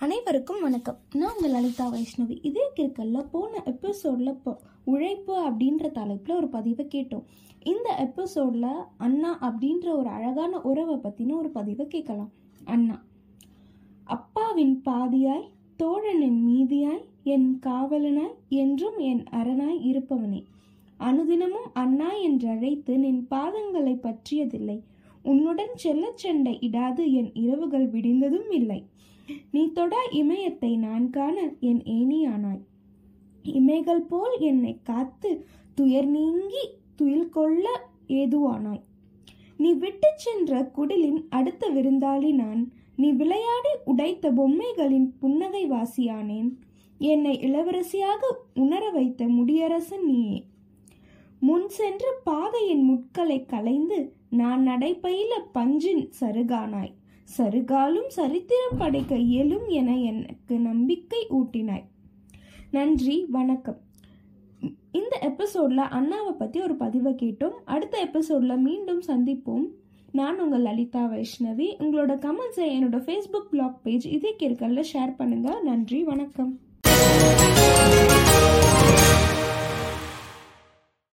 அனைவருக்கும் வணக்கம். நான் உங்கள் லலிதா வைஷ்ணவி. இதே கிற்கல்ல போன எபிசோடில் இப்போ உழைப்பு அப்படின்ற தலைப்பில் ஒரு பதிவை கேட்டோம். இந்த எபிசோடில் அண்ணா அப்படின்ற ஒரு அழகான உறவை பற்றின ஒரு பதிவை கேட்கலாம். அண்ணா அப்பாவின் பாதியாய் தோழனின் மீதியாய் என் காவலனாய் என்றும் என் அரணாய் இருப்பவனே. அனுதினமும் அண்ணா என்றழைத்து நின் பாதங்களை பற்றியதில்லை. உன்னுடன் செல்லச் சண்டை இடாது என் இரவுகள் விடிந்ததும் இல்லை. நீ தொடா இமயத்தை நான் காண என் ஏனியானாய் இமைகள் போல் என்னை காத்து துயர் நீங்கி துயில் கொள்ள ஏதுவானாய். நீ விட்டுச் சென்ற குடிலின் அடுத்த விருந்தாளி நான். நீ விளையாடி உடைத்த பொம்மைகளின் புன்னகை வாசியானேன். என்னை இளவரசியாக உணர வைத்த முடியரசன் நீயே. முன் சென்ற பாதையின் முட்களை களைந்து நான் நடைபயில பஞ்சின் சருகானாய். சருகாலும் சரித்திரம் படைக்க இயலும் என எனக்கு நம்பிக்கை ஊட்டினாய். நன்றி வணக்கம். இந்த எபிசோட்ல அண்ணாவை பத்தி ஒரு பதிவை கேட்டோம். அடுத்த எபிசோட்ல மீண்டும் சந்திப்போம். நான் உங்கள் லலிதா வைஷ்ணவி. உங்களோட கமெண்ட்ஸை என்னோட ஃபேஸ்புக் பிளாக் பேஜ் இதே கிற்கல்ல ஷேர் பண்ணுங்க. நன்றி வணக்கம்.